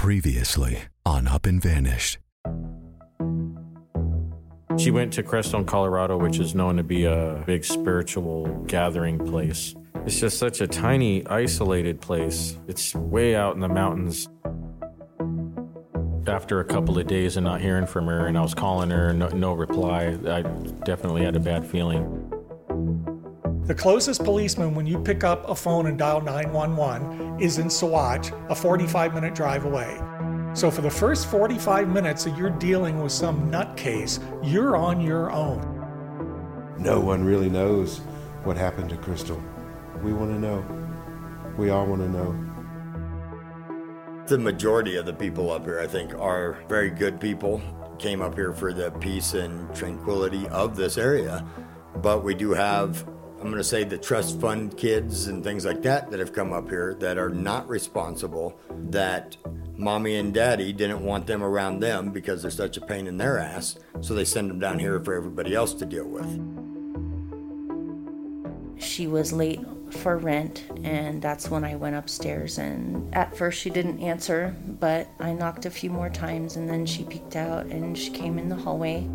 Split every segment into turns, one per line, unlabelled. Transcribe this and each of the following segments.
Previously on Up and Vanished.
She went to Crestone, Colorado, which is known to be a big spiritual gathering place. It's just such a tiny, isolated place. It's way out in the mountains. After a couple of days of not hearing from her, and I was calling her, no, no reply, I definitely had a bad feeling.
The closest policeman when you pick up a phone and dial 911 is in Saguache, a 45 minute drive away. So for the first 45 minutes that you're dealing with some nutcase, you're on your own.
No one really knows what happened to Kristal. We want to know. We all want to know.
The majority of the people up here, I think, are very good people. Came up here for the peace and tranquility of this area. But we do have, I'm going to say, the trust fund kids and things like that that have come up here that are not responsible, that mommy and daddy didn't want them around them because they're such a pain in their ass. So they send them down here for everybody else to deal with.
She was late for rent, and that's when I went upstairs. And at first, she didn't answer, but I knocked a few more times, and then she peeked out and she came in the hallway.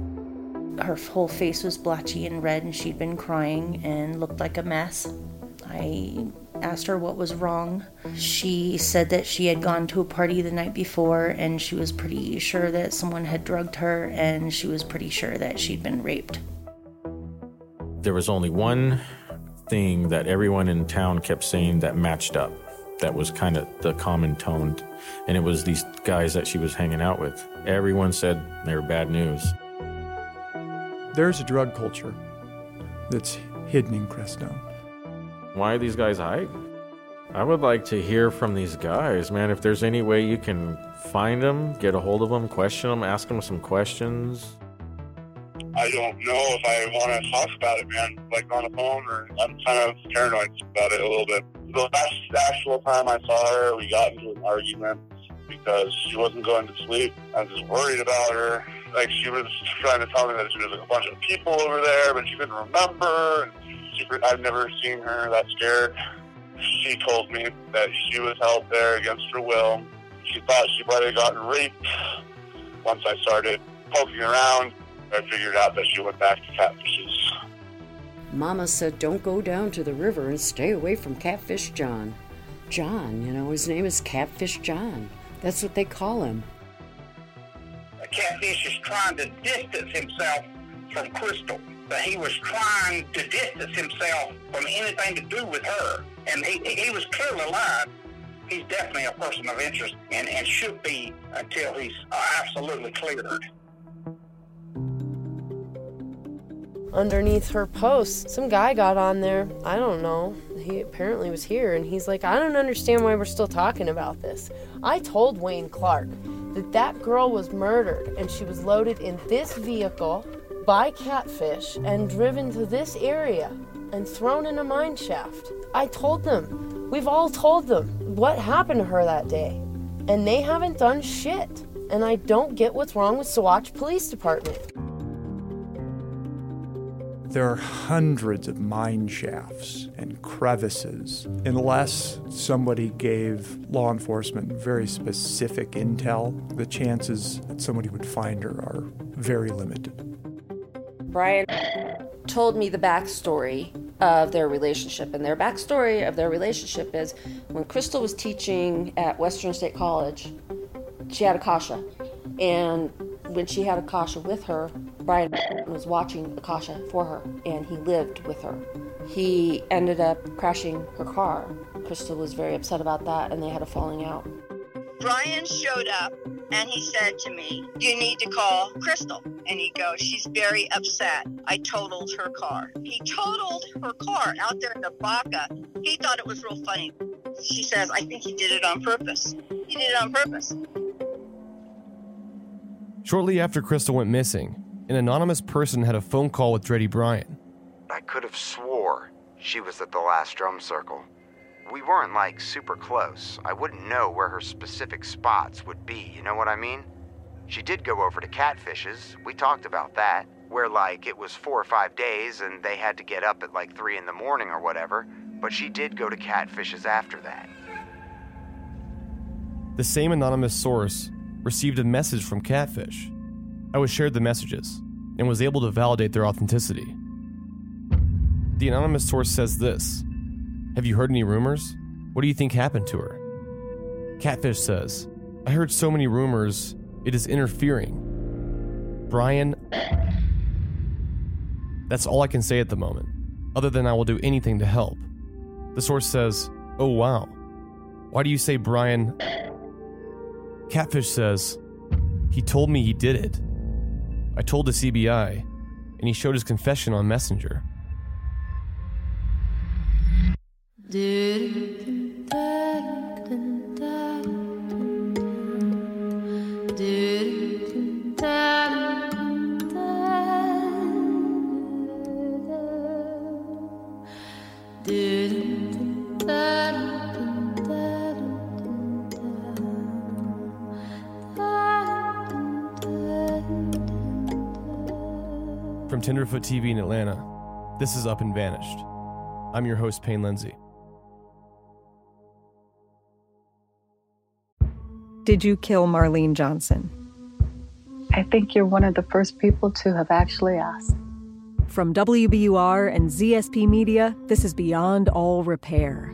Her whole face was blotchy and red, and she'd been crying and looked like a mess. I asked her what was wrong. She said that she had gone to a party the night before and she was pretty sure that someone had drugged her and she was pretty sure that she'd been raped.
There was only one thing that everyone in town kept saying that matched up. That was kind of the common tone. And it was these guys that she was hanging out with. Everyone said they were bad news.
There's a drug culture that's hidden in Crestone.
Why are these guys hiding? I would like to hear from these guys, man. If there's any way you can find them, get a hold of them, question them, ask them some questions.
I don't know if I want to talk about it, man. Like on the phone, or I'm kind of paranoid about it a little bit. The last actual time I saw her, we got into an argument because she wasn't going to sleep. I was just worried about her. Like she was trying to tell me that there was like a bunch of people over there, but she couldn't remember. And she, I've never seen her that scared. She told me that she was held there against her will. She thought she might have gotten raped. Once I started poking around, I figured out that she went back to catfishes.
Mama said, don't go down to the river and stay away from Catfish John. John, you know, his name is Catfish John. That's what they call him.
Catfish is trying to distance himself from Kristal, but he was trying to distance himself from anything to do with her. And he, he was clearly lying. He's definitely a person of interest and, and should be until he's absolutely cleared.
Underneath her post, some guy got on there. I don't know. He apparently was here and he's like, I don't understand why we're still talking about this. I told Wayne Clark that that girl was murdered and she was loaded in this vehicle by catfish and driven to this area and thrown in a mine shaft. I told them. We've all told them what happened to her that day. And they haven't done shit. And I don't get what's wrong with Saguache Police Department.
There are hundreds of mine shafts and crevices. Unless somebody gave law enforcement very specific intel, the chances that somebody would find her are very limited.
Brian told me the backstory of their relationship. And their backstory of their relationship is when Kristal was teaching at Western State College, she had Akasha. And when she had Akasha with her, Brian was watching Akasha for her, and he lived with her. He ended up crashing her car. Kristal was very upset about that, and they had a falling out.
Brian showed up and he said to me, You need to call Kristal. And he goes, She's very upset. I totaled her car. He totaled her car out there in the Baca. He thought it was real funny. She says, I think he did it on purpose. He did it on purpose.
Shortly after Kristal went missing, an anonymous person had a phone call with Dreddy Brian.
I could have swore she was at the last drum circle. We weren't like super close. I wouldn't know where her specific spots would be, you know what I mean? She did go over to Catfish's. We talked about that. Where, like, it was four or five days and they had to get up at like three in the morning or whatever. But she did go to Catfish's after that.
The same anonymous source received a message from Catfish. I was shared the messages and was able to validate their authenticity. The anonymous source says this Have you heard any rumors? What do you think happened to her? Catfish says, I heard so many rumors, it is interfering. Brian. That's all I can say at the moment, other than I will do anything to help. The source says, Oh wow. Why do you say Brian? Catfish says, He told me he did it. I told the CBI, and he showed his confession on Messenger. Tenderfoot TV in Atlanta, this is Up and Vanished. I'm your host, Payne Lindsay.
Did you kill Marlene Johnson?
I think you're one of the first people to have actually asked.
From WBUR and ZSP Media, this is Beyond All Repair,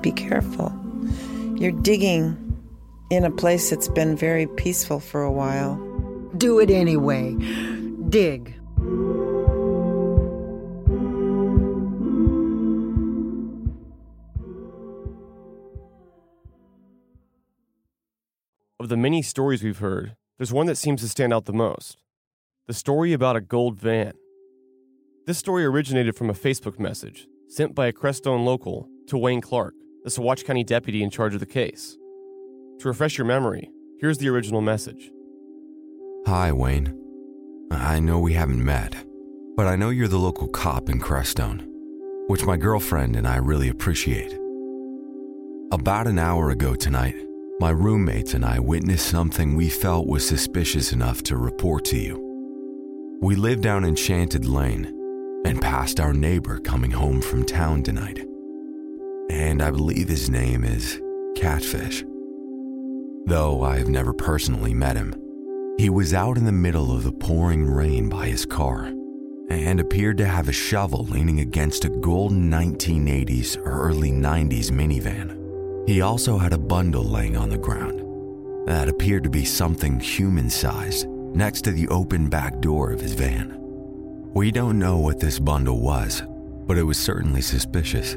Be careful. You're digging in a place that's been very peaceful for a while.
Do it anyway. Dig.
Of the many stories we've heard, there's one that seems to stand out the most the story about a gold van. This story originated from a Facebook message sent by a Crestone local to Wayne Clark, the Saguache County deputy in charge of the case. To refresh your memory, here's the original message
Hi, Wayne. I know we haven't met, but I know you're the local cop in Crestone, which my girlfriend and I really appreciate. About an hour ago tonight, my roommates and I witnessed something we felt was suspicious enough to report to you. We live down Enchanted Lane and passed our neighbor coming home from town tonight. And I believe his name is Catfish. Though I've never personally met him, he was out in the middle of the pouring rain by his car and appeared to have a shovel leaning against a golden 1980s or early 90s minivan. He also had a bundle laying on the ground that appeared to be something human sized next to the open back door of his van. We don't know what this bundle was, but it was certainly suspicious.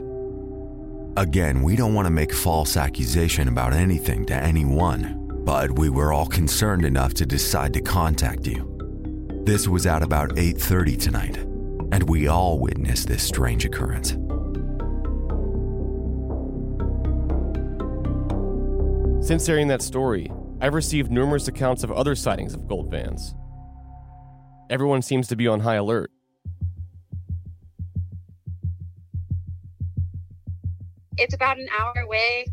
Again, we don't want to make false accusation about anything to anyone, but we were all concerned enough to decide to contact you. This was at about 8:30 tonight, and we all witnessed this strange occurrence.
Since hearing that story, I've received numerous accounts of other sightings of gold vans. Everyone seems to be on high alert.
It's about an hour away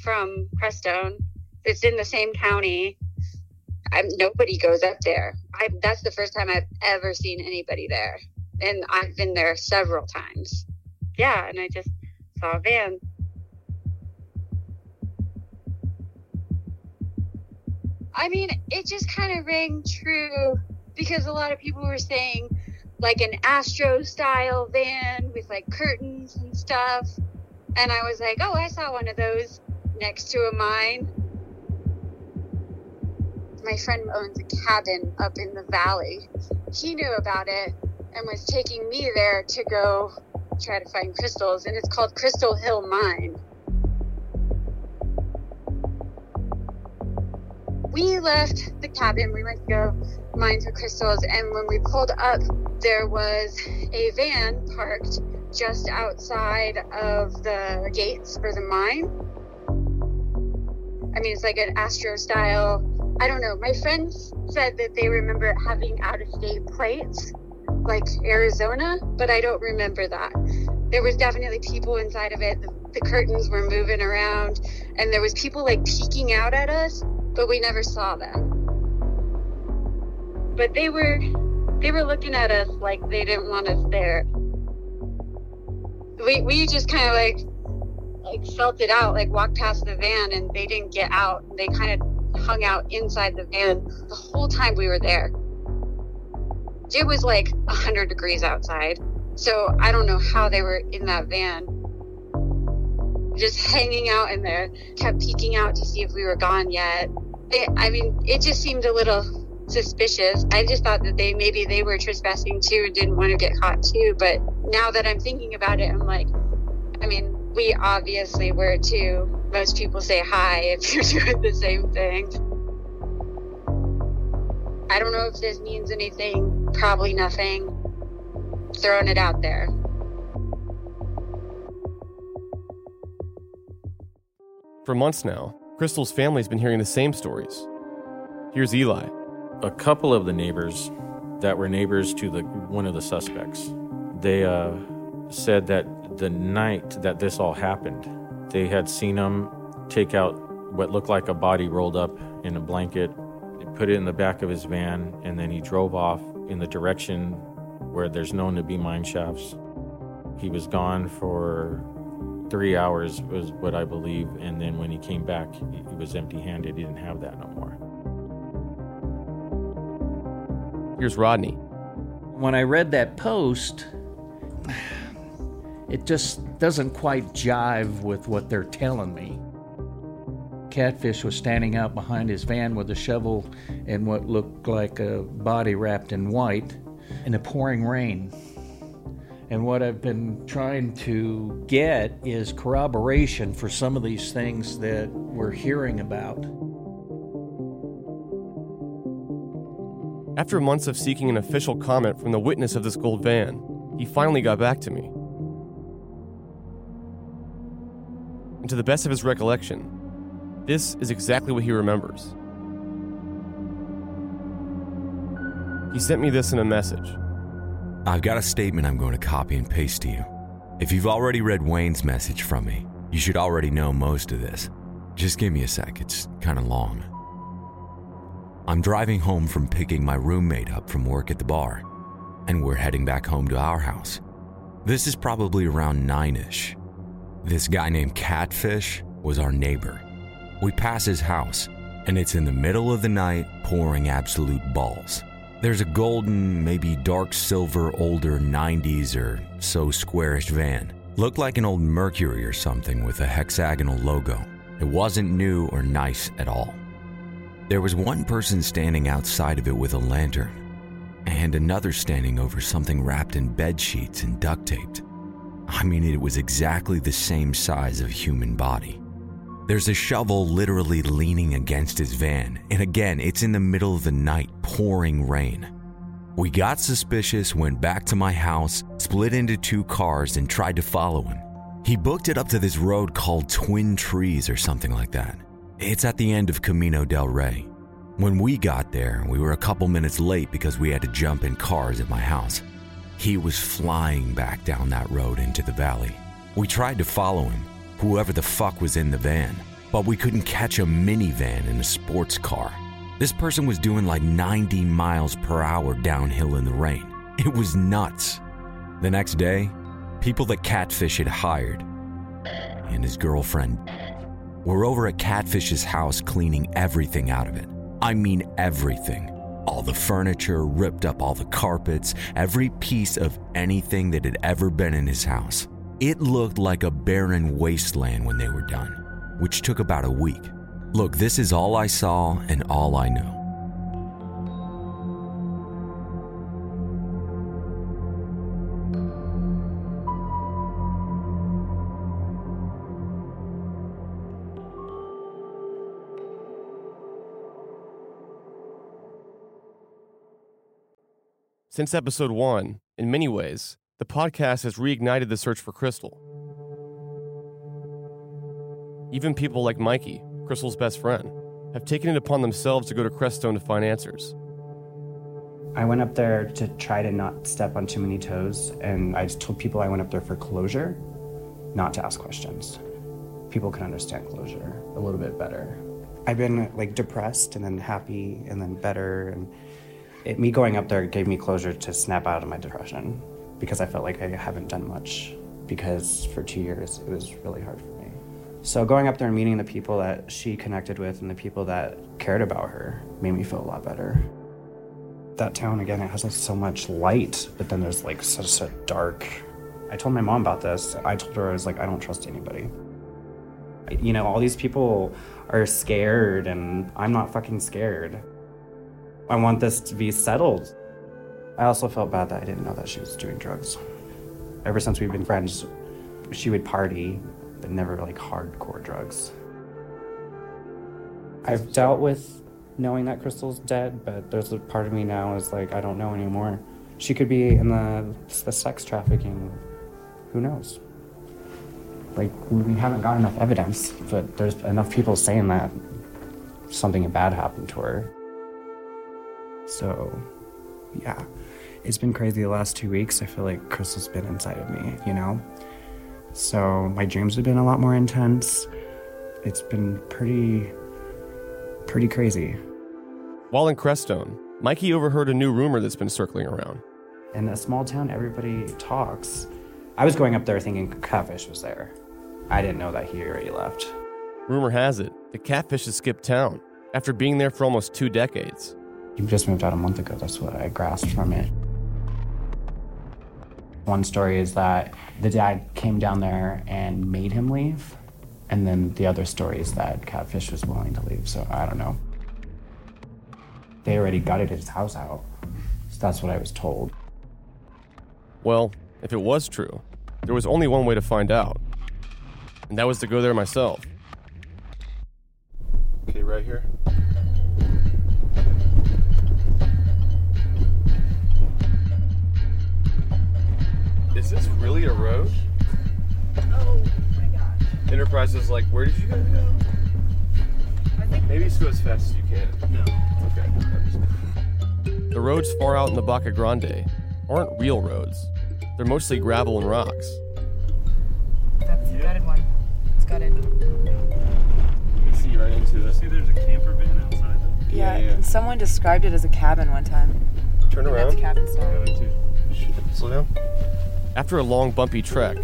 from Crestone. It's in the same county. I'm, nobody goes up there. I, that's the first time I've ever seen anybody there. And I've been there several times. Yeah, and I just saw a van. I mean, it just kind of rang true because a lot of people were saying like an Astro style van with like curtains and stuff. And I was like, oh, I saw one of those next to a mine. My friend owns a cabin up in the valley. He knew about it and was taking me there to go try to find crystals, and it's called Crystal Hill Mine. We left the cabin, we went to go mine for crystals, and when we pulled up, there was a van parked just outside of the gates for the mine. I mean, it's like an Astro style. I don't know. My friends said that they remember having out of state plates, like Arizona, but I don't remember that. There was definitely people inside of it. The, the curtains were moving around, and there was people like peeking out at us, but we never saw them. But they were they were looking at us like they didn't want us there. We we just kind of like like felt it out, like walked past the van and they didn't get out. They kind of hung out inside the van the whole time we were there. It was like 100 degrees outside. So I don't know how they were in that van. Just hanging out in there, kept peeking out to see if we were gone yet. It, I mean, it just seemed a little suspicious. I just thought that they maybe they were trespassing too and didn't want to get caught too. But now that I'm thinking about it, I'm like, I mean, we obviously were too. Most people say hi if you're doing the same thing. I don't know if this means anything. Probably nothing. Throwing it out there.
For months now, Kristal's family's been hearing the same stories. Here's Eli.
A couple of the neighbors that were neighbors to the one of the suspects, they uh, said that the night that this all happened, they had seen him take out what looked like a body rolled up in a blanket, put it in the back of his van, and then he drove off in the direction where there's known to be mine shafts. He was gone for three hours, was what I believe, and then when he came back, he was empty handed. He didn't have that no more.
Here's Rodney.
When I read that post, it just doesn't quite jive with what they're telling me. Catfish was standing out behind his van with a shovel and what looked like a body wrapped in white in a pouring rain. And what I've been trying to get is corroboration for some of these things that we're hearing about.
After months of seeking an official comment from the witness of this gold van, he finally got back to me. And to the best of his recollection, this is exactly what he remembers. He sent me this in a message.
I've got a statement I'm going to copy and paste to you. If you've already read Wayne's message from me, you should already know most of this. Just give me a sec, it's kind of long. I'm driving home from picking my roommate up from work at the bar, and we're heading back home to our house. This is probably around 9 ish. This guy named Catfish was our neighbor. We pass his house, and it's in the middle of the night pouring absolute balls. There's a golden, maybe dark silver, older 90s or so squarish van. Looked like an old Mercury or something with a hexagonal logo. It wasn't new or nice at all. There was one person standing outside of it with a lantern, and another standing over something wrapped in bed sheets and duct taped. I mean, it was exactly the same size of a human body. There's a shovel literally leaning against his van, and again, it's in the middle of the night, pouring rain. We got suspicious, went back to my house, split into two cars, and tried to follow him. He booked it up to this road called Twin Trees or something like that. It's at the end of Camino del Rey. When we got there, we were a couple minutes late because we had to jump in cars at my house. He was flying back down that road into the valley. We tried to follow him, whoever the fuck was in the van, but we couldn't catch a minivan in a sports car. This person was doing like 90 miles per hour downhill in the rain. It was nuts. The next day, people that Catfish had hired and his girlfriend were over at Catfish's house cleaning everything out of it. I mean, everything. All the furniture, ripped up all the carpets, every piece of anything that had ever been in his house. It looked like a barren wasteland when they were done, which took about a week. Look, this is all I saw and all I know.
Since episode one, in many ways, the podcast has reignited the search for Kristal. Even people like Mikey, Kristal's best friend, have taken it upon themselves to go to Crestone to find answers.
I went up there to try to not step on too many toes, and I told people I went up there for closure, not to ask questions. People can understand closure a little bit better. I've been like depressed and then happy and then better, and it, me going up there gave me closure to snap out of my depression because I felt like I haven't done much because for two years it was really hard for me. So going up there and meeting the people that she connected with and the people that cared about her made me feel a lot better. That town again it has like, so much light but then there's like such a dark. I told my mom about this. I told her i was like i don't trust anybody. You know all these people are scared and i'm not fucking scared i want this to be settled i also felt bad that i didn't know that she was doing drugs ever since we've been friends she would party but never like hardcore drugs i've dealt with knowing that Kristal's dead, but there's a part of me now is like I don't know anymore. She could be in the the sex trafficking. Who knows? Like we haven't got enough evidence, but there's enough people saying that something bad happened to her. So, yeah, it's been crazy the last two weeks. I feel like Kristal's been inside of me, you know. So my dreams have been a lot more intense. It's been pretty, pretty crazy.
While in Crestone, Mikey overheard a new rumor that's been circling around.
In a small town, everybody talks. I was going up there thinking Catfish was there. I didn't know that he already left.
Rumor has it the Catfish has skipped town after being there for almost two decades.
He just moved out a month ago. That's what I grasped from it. One story is that the dad came down there and made him leave. And then the other story is that Catfish was willing to leave. So I don't know. They already gutted his house out. So that's what I was told.
Well, if it was true, there was only one way to find out, and that was to go there myself. Okay, right here. Is this really a road?
Oh my gosh.
Enterprise is like, where did you guys go? Maybe just go as fast as you can.
No.
Okay. The roads far out in the Baca Grande aren't real roads. They're mostly gravel and rocks.
That's the gutted one. It's gutted.
You can see right into it.
See, there's a camper van outside.
Yeah,
Yeah,
yeah.
and someone described it as a cabin one time.
Turn around.
That's cabin style.
Slow down. After a long, bumpy trek,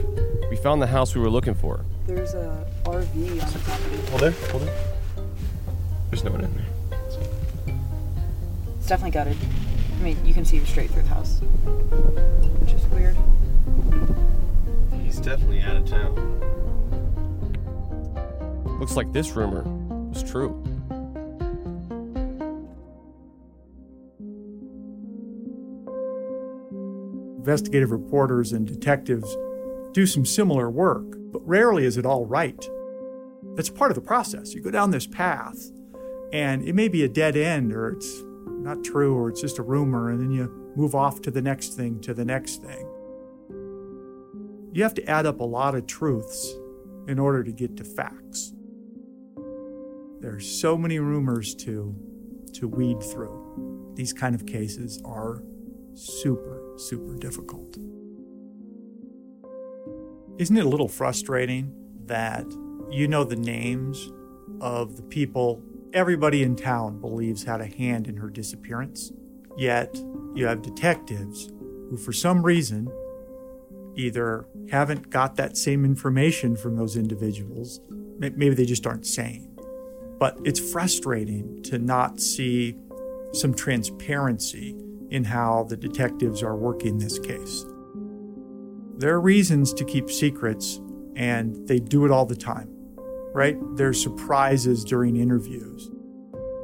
we found the house we were looking for.
There's a RV on the property.
Hold there, hold there. There's no one in there.
It's definitely gutted. I mean, you can see straight through the house, which is weird.
He's definitely out of town. Looks like this rumor was true.
Investigative reporters and detectives do some similar work, but rarely is it all right. That's part of the process. You go down this path, and it may be a dead end, or it's not true, or it's just a rumor, and then you move off to the next thing, to the next thing. You have to add up a lot of truths in order to get to facts. There's so many rumors to, to weed through. These kind of cases are super, super difficult. Isn't it a little frustrating that you know the names of the people everybody in town believes had a hand in her disappearance? Yet you have detectives who, for some reason, either haven't got that same information from those individuals, maybe they just aren't sane. But it's frustrating to not see some transparency in how the detectives are working this case. There are reasons to keep secrets, and they do it all the time, right? There's surprises during interviews.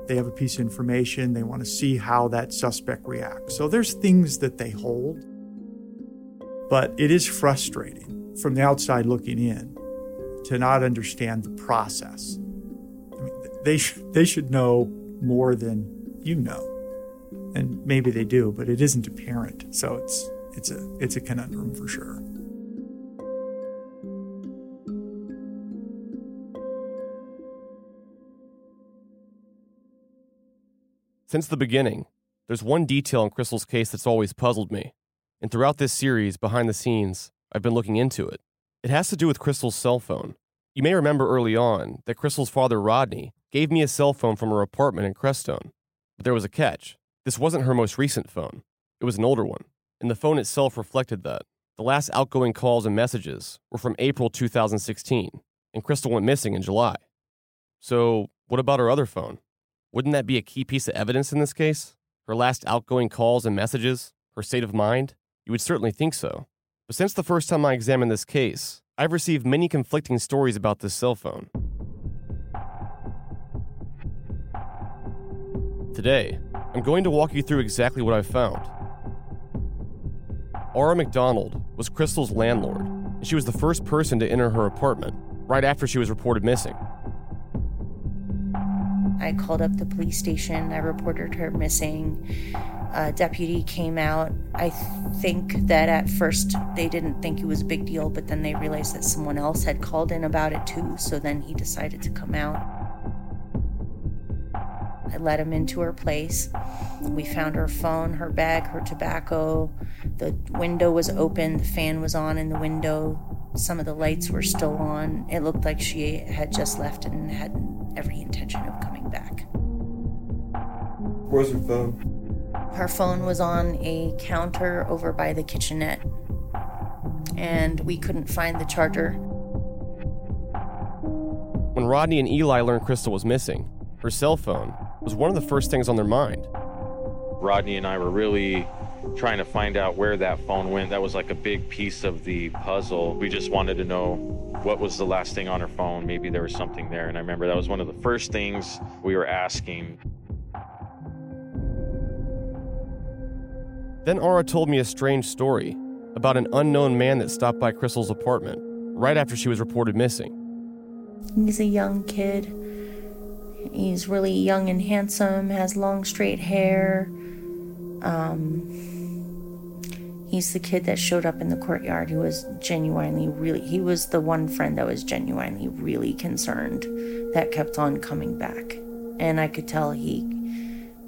They have a piece of information, they want to see how that suspect reacts. So there's things that they hold, but it is frustrating from the outside looking in to not understand the process. I mean, they, sh- they should know more than you know and maybe they do, but it isn't apparent. So it's it's a it's a conundrum for sure.
Since the beginning, there's one detail in Kristal's case that's always puzzled me. And throughout this series, behind the scenes, I've been looking into it. It has to do with Kristal's cell phone. You may remember early on that Kristal's father, Rodney, gave me a cell phone from her apartment in Crestone. But there was a catch. This wasn't her most recent phone, it was an older one. And the phone itself reflected that. The last outgoing calls and messages were from April 2016, and Kristal went missing in July. So, what about her other phone? Wouldn't that be a key piece of evidence in this case? Her last outgoing calls and messages? Her state of mind? You would certainly think so. But since the first time I examined this case, I've received many conflicting stories about this cell phone. Today, I'm going to walk you through exactly what I've found. Aura McDonald was Kristal's landlord, and she was the first person to enter her apartment right after she was reported missing.
I called up the police station. I reported her missing. A deputy came out. I think that at first they didn't think it was a big deal, but then they realized that someone else had called in about it too, so then he decided to come out. I let him into her place. We found her phone, her bag, her tobacco. The window was open, the fan was on in the window. Some of the lights were still on. It looked like she had just left and had every intention of coming back.
Where's her phone?
Her phone was on a counter over by the kitchenette, and we couldn't find the charger.
When Rodney and Eli learned Kristal was missing, her cell phone was one of the first things on their mind.
Rodney and I were really trying to find out where that phone went. That was like a big piece of the puzzle. We just wanted to know what was the last thing on her phone. Maybe there was something there. And I remember that was one of the first things we were asking.
Then Aura told me a strange story about an unknown man that stopped by Kristal's apartment right after she was reported missing.
He's a young kid. He's really young and handsome, has long straight hair. Um, he's the kid that showed up in the courtyard who was genuinely really, he was the one friend that was genuinely really concerned that kept on coming back. And I could tell he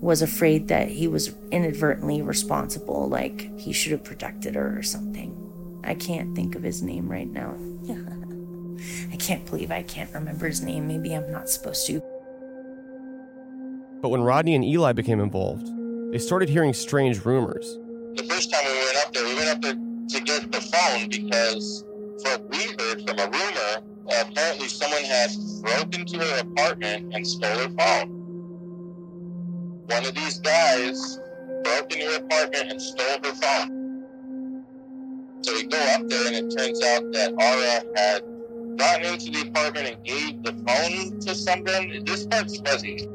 was afraid that he was inadvertently responsible, like he should have protected her or something. I can't think of his name right now. I can't believe I can't remember his name. Maybe I'm not supposed to.
But when Rodney and Eli became involved, they started hearing strange rumors.
The first time we went up there, we went up there to get the phone because, what we heard from a rumor, apparently someone had broken into her apartment and stole her phone. One of these guys broke into her apartment and stole her phone. So we go up there, and it turns out that Aura had gotten into the apartment and gave the phone to someone. This part's fuzzy.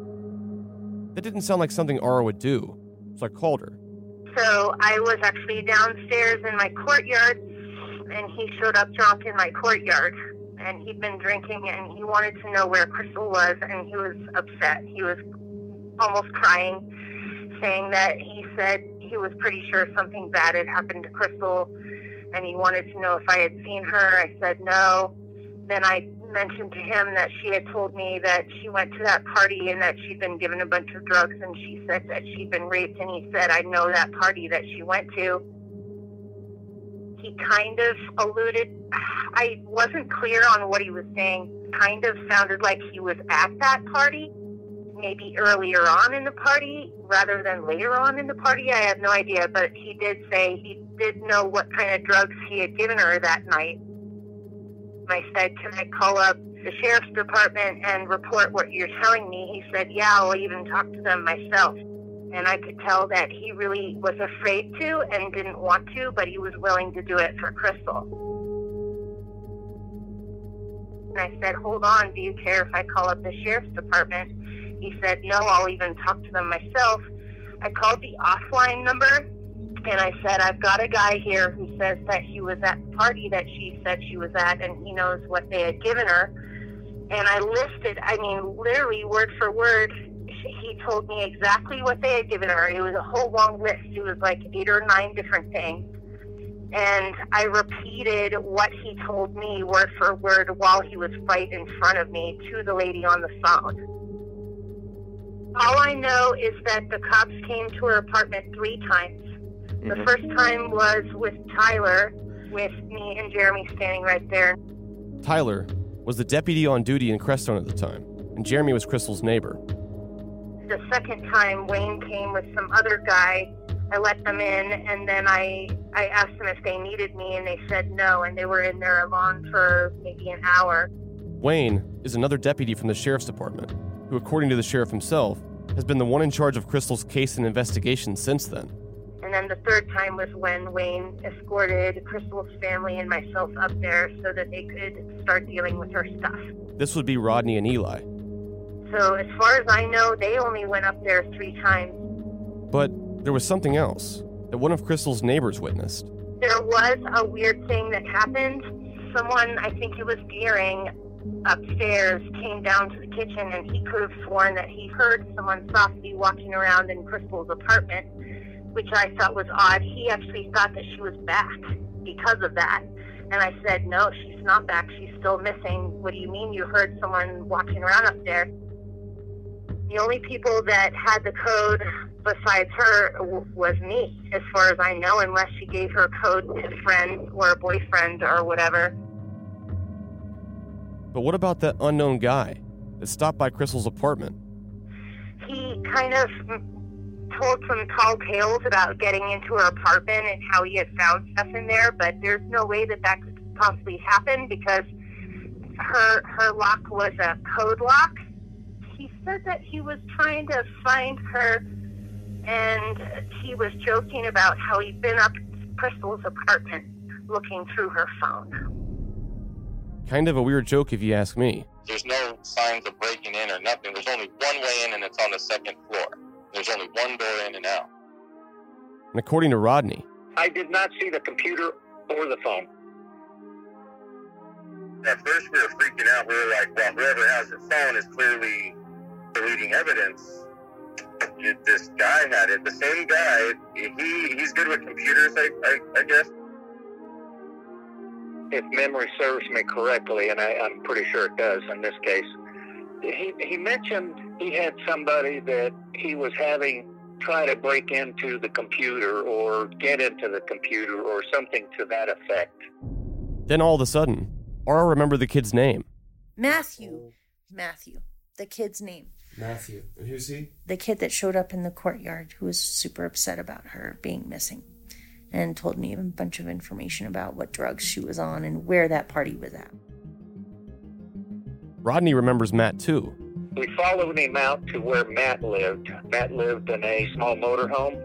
That didn't sound like something Aura would do, so I called her.
So I was actually downstairs in my courtyard, and he showed up drunk in my courtyard. And he'd been drinking, and he wanted to know where Kristal was, and he was upset. He was almost crying, saying that he said he was pretty sure something bad had happened to Kristal, and he wanted to know if I had seen her. I said no. Then I mentioned to him that she had told me that she went to that party and that she'd been given a bunch of drugs and she said that she'd been raped and he said I know that party that she went to. He kind of alluded I wasn't clear on what he was saying. Kind of sounded like he was at that party, maybe earlier on in the party rather than later on in the party. I have no idea, but he did say he did know what kind of drugs he had given her that night. I said, Can I call up the sheriff's department and report what you're telling me? He said, Yeah, I'll even talk to them myself. And I could tell that he really was afraid to and didn't want to, but he was willing to do it for Kristal. And I said, Hold on, do you care if I call up the sheriff's department? He said, No, I'll even talk to them myself. I called the offline number and I said, I've got a guy here who says that he was at the party that she said she was at, and he knows what they had given her. And I listed, I mean, literally word for word, he told me exactly what they had given her. It was a whole long list. It was like eight or nine different things. And I repeated what he told me word for word while he was right in front of me to the lady on the phone. All I know is that the cops came to her apartment three times. The
Mhm.
first time was with Tyler, with me and Jeremy standing right there.
Tyler was the deputy on duty in Crestone at the time, and Jeremy was Kristal's neighbor.
The second time, Wayne came with some other guy. I let them in, and then I I asked them if they needed me, and they said no, and they were in there alone for maybe an hour.
Wayne is another deputy from the sheriff's department, who, according to the sheriff himself, has been the one in charge of Kristal's case and investigation since then.
And then the third time was when Wayne escorted Kristal's family and myself up there so that they could start dealing with her stuff.
This would be Rodney and Eli.
So as far as I know, they only went up there three times.
But there was something else that one of Kristal's neighbors witnessed.
There was a weird thing that happened. Someone, I think it was Deering, upstairs came down to the kitchen and he could have sworn that he heard someone softly walking around in Kristal's apartment, which I thought was odd. He actually thought that she was back because of that. And I said, No, she's not back. She's still missing. What do you mean you heard someone walking around up there? The only people that had the code besides her w- was me, as far as I know, unless she gave her code to friends or a boyfriend or whatever.
But what about that unknown guy that stopped by Kristal's apartment?
He kind of told some tall tales about getting into her apartment and how he had found stuff in there, but there's no way that that could possibly happen because her her lock was a code lock. He said that he was trying to find her, and he was joking about how he'd been up to Kristal's apartment looking through her phone.
Kind of a weird joke if you ask me.
There's no signs of breaking in or nothing. There's only one way in, and it's on the second floor. There's only one door in and out.
And according to Rodney,
I did not see the computer or the phone.
At first, we were freaking out. We were like, well, whoever has the phone is clearly deleting evidence. This guy had it. The same guy. He he's good with computers, I, I, I guess.
If memory serves me correctly, and I, I'm pretty sure it does in this case, he, he mentioned he had somebody that he was having try to break into the computer or get into the computer or something to that effect.
then all of a sudden, Aura remembered the kid's name.
Matthew. Matthew. The kid's name.
Matthew. And who's he?
The kid that showed up in the courtyard who was super upset about her being missing and told me a bunch of information about what drugs she was on and where that party was at.
Rodney remembers Matt too.
We followed him out to where Matt lived. Matt lived in a small motorhome.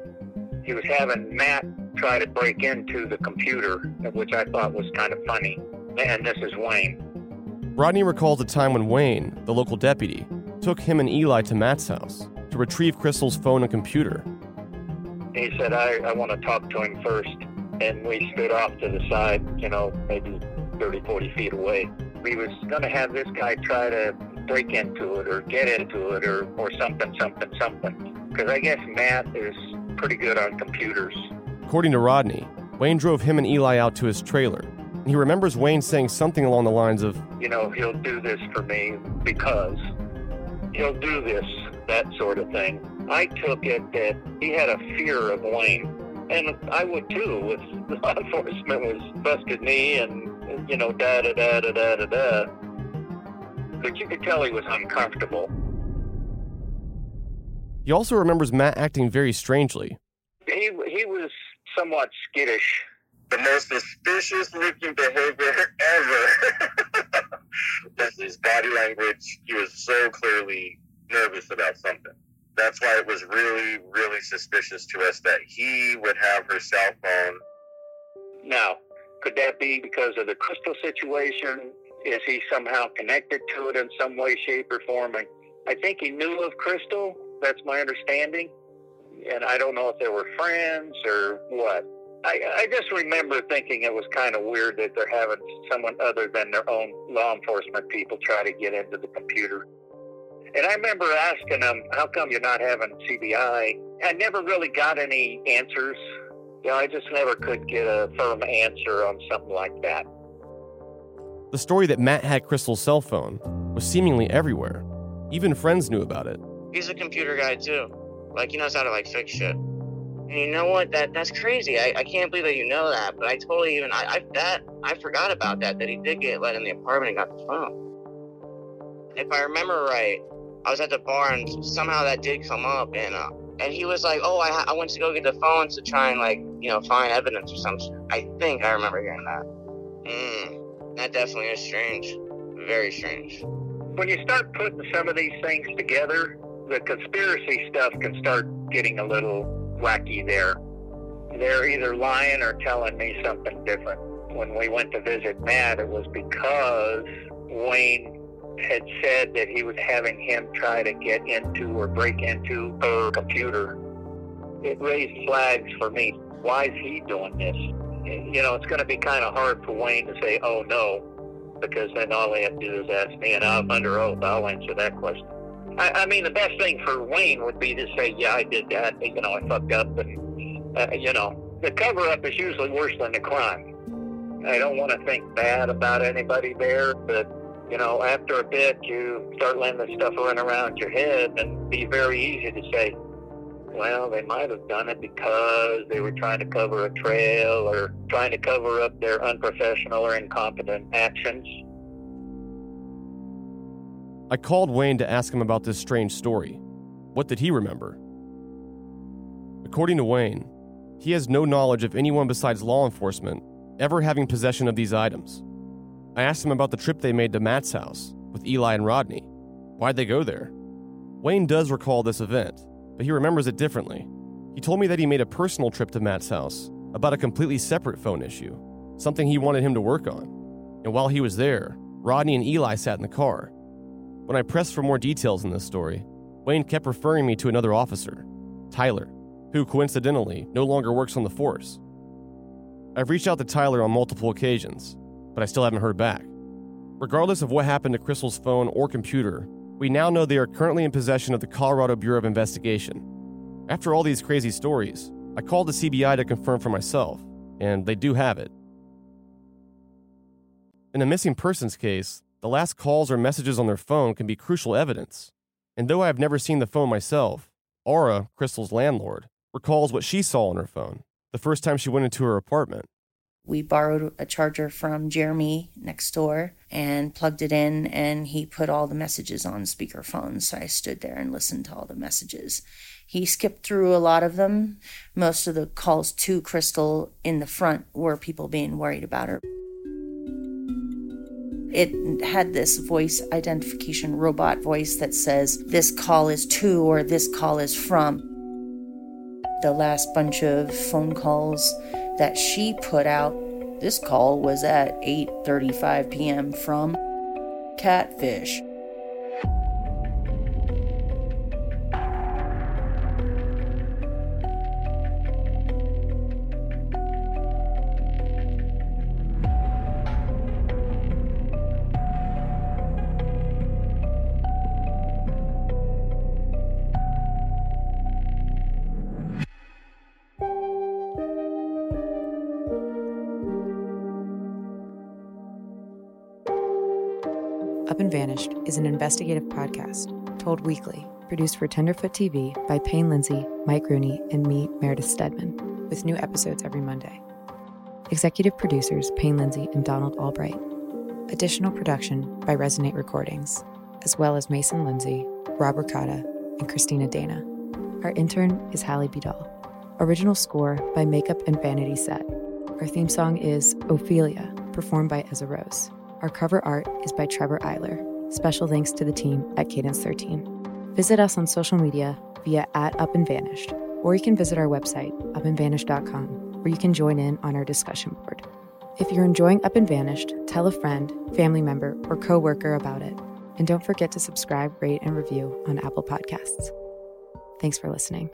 He was having Matt try to break into the computer, which I thought was kind of funny. And this is Wayne.
Rodney recalls a time when Wayne, the local deputy, took him and Eli to Matt's house to retrieve Kristal's phone and computer.
He said, I, I want to talk to him first. And we stood off to the side, you know, maybe 30, 40 feet away. We was going to have this guy try to break into it or get into it or, or something, something, something. Because I guess Matt is pretty good on computers.
According to Rodney, Wayne drove him and Eli out to his trailer. He remembers Wayne saying something along the lines of,
You know, he'll do this for me because he'll do this, that sort of thing. I took it that he had a fear of Wayne. And I would too if law enforcement was busted me and, you know, da da da da da da da. But you could tell he was uncomfortable.
he also remembers Matt acting very strangely.
He, he was somewhat skittish.
The most suspicious looking behavior ever. That's his body language. He was so clearly nervous about something. That's why it was really, really suspicious to us that he would have her cell phone.
Now, could that be because of the Kristal situation? Is he somehow connected to it in some way, shape, or form? And I think he knew of Kristal. That's my understanding. And I don't know if they were friends or what. I, I just remember thinking it was kind of weird that they're having someone other than their own law enforcement people try to get into the computer. And I remember asking them, how come you're not having CBI? I never really got any answers. You know, I just never could get a firm answer on something like that.
The story that Matt had Kristal's cell phone was seemingly everywhere. Even friends knew about it.
He's a computer guy too. Like he knows how to like fix shit. And you know what? That that's crazy. I, I can't believe that you know that. But I totally even I, I that I forgot about that. That he did get let in the apartment and got the phone. If I remember right, I was at the bar and somehow that did come up and uh, and he was like, "Oh, I, I went to go get the phone to try and like you know find evidence or something." I think I remember hearing that. Mm, that definitely is strange. Very strange.
When you start putting some of these things together, the conspiracy stuff can start getting a little wacky there. They're either lying or telling me something different. When we went to visit Matt, it was because Wayne had said that he was having him try to get into or break into her computer. It raised flags for me. Why is he doing this? You know, it's going to be kind of hard for Wayne to say, oh no, because then all they have to do is ask me, and I'm under oath. I'll answer that question. I, I mean, the best thing for Wayne would be to say, yeah, I did that. You know, I fucked up. And, uh, you know, the cover up is usually worse than the crime. I don't want to think bad about anybody there, but you know, after a bit, you start letting the stuff run around your head, and be very easy to say, well, they might have done it because they were trying to cover a trail or trying to cover up their unprofessional or incompetent actions.
I called Wayne to ask him about this strange story. What did he remember? According to Wayne, he has no knowledge of anyone besides law enforcement ever having possession of these items. I asked him about the trip they made to Matt's house with Eli and Rodney. Why'd they go there? Wayne does recall this event, but he remembers it differently. He told me that he made a personal trip to Matt's house about a completely separate phone issue, something he wanted him to work on. And while he was there, Rodney and Eli sat in the car. When I pressed for more details in this story, Wayne kept referring me to another officer, Tyler, who coincidentally no longer works on the force. I've reached out to Tyler on multiple occasions, but I still haven't heard back. Regardless of what happened to Kristal's phone or computer, we now know they are currently in possession of the Colorado Bureau of Investigation. After all these crazy stories, I called the CBI to confirm for myself, and they do have it. In a missing persons case, the last calls or messages on their phone can be crucial evidence. And though I have never seen the phone myself, Aura, Kristal's landlord, recalls what she saw on her phone the first time she went into her apartment.
We borrowed a charger from Jeremy next door and plugged it in, and he put all the messages on speakerphone. So I stood there and listened to all the messages. He skipped through a lot of them. Most of the calls to Kristal in the front were people being worried about her. It had this voice identification robot voice that says, This call is to or this call is from. The last bunch of phone calls that she put out. This call was at 8:35 p.m. from Catfish.
Up and Vanished is an investigative podcast told weekly, produced for Tenderfoot TV by Payne Lindsey, Mike Rooney, and me, Meredith Stedman, with new episodes every Monday. Executive producers Payne Lindsey and Donald Albright. Additional production by Resonate Recordings, as well as Mason Lindsay, Rob Ricotta, and Christina Dana. Our intern is Hallie Bidal. Original score by Makeup and Vanity Set. Our theme song is Ophelia, performed by Ezra Rose. Our cover art is by Trevor Eiler. Special thanks to the team at Cadence 13. Visit us on social media via at Up and Vanished, or you can visit our website, upandvanished.com, where you can join in on our discussion board. If you're enjoying Up and Vanished, tell a friend, family member, or coworker about it. And don't forget to subscribe, rate, and review on Apple Podcasts. Thanks for listening.